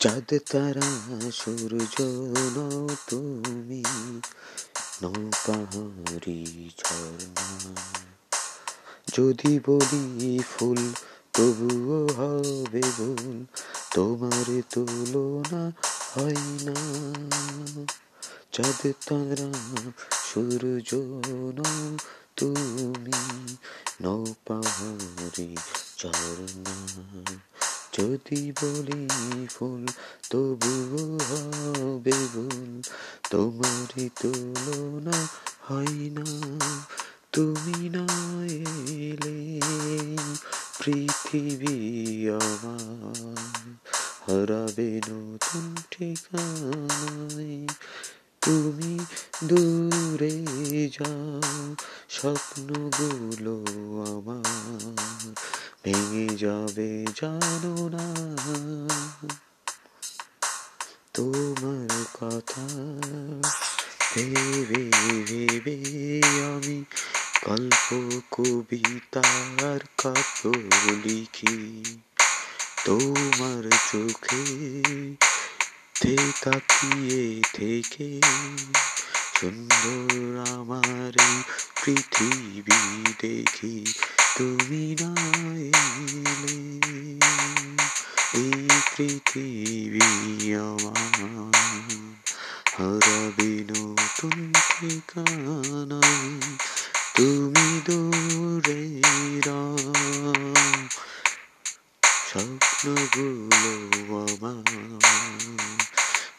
চাঁদ তারা সূর্য নও তুমি নৌ পাহাড়ি ঝর্ণা। যদি বলি ফুল, তবুও হবে ভুল, তোমার তুলনা হয় না। চাঁদ তারা সূর্য নও তুমি নৌ পাহাড়ি ঝর্ণা। যদি বলি ফুল তবুও হবে ভুল। তোমারই তুলনা হয় না, তুমি না এলে পৃথিবী আমার হারাবে নতুন ঠিকানায়। তুমি দূরে যাও, স্বপ্নগুলো আমার ভেঙে যাবে, জানো না। তোমার কথা ভেবে ভেবে আমি গল্প কবিতার কাব্য লিখি। তোমার চোখে তে তাকিয়ে থেকে সুন্দর আমার পৃথিবী দেখি। তুমি না এলে এই পৃথিবী আমার হারাবে নতুন ঠিকানা তুমি দূরে স্বপ্নগুলো আমার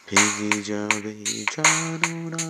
ভেঙে যাবে জানো না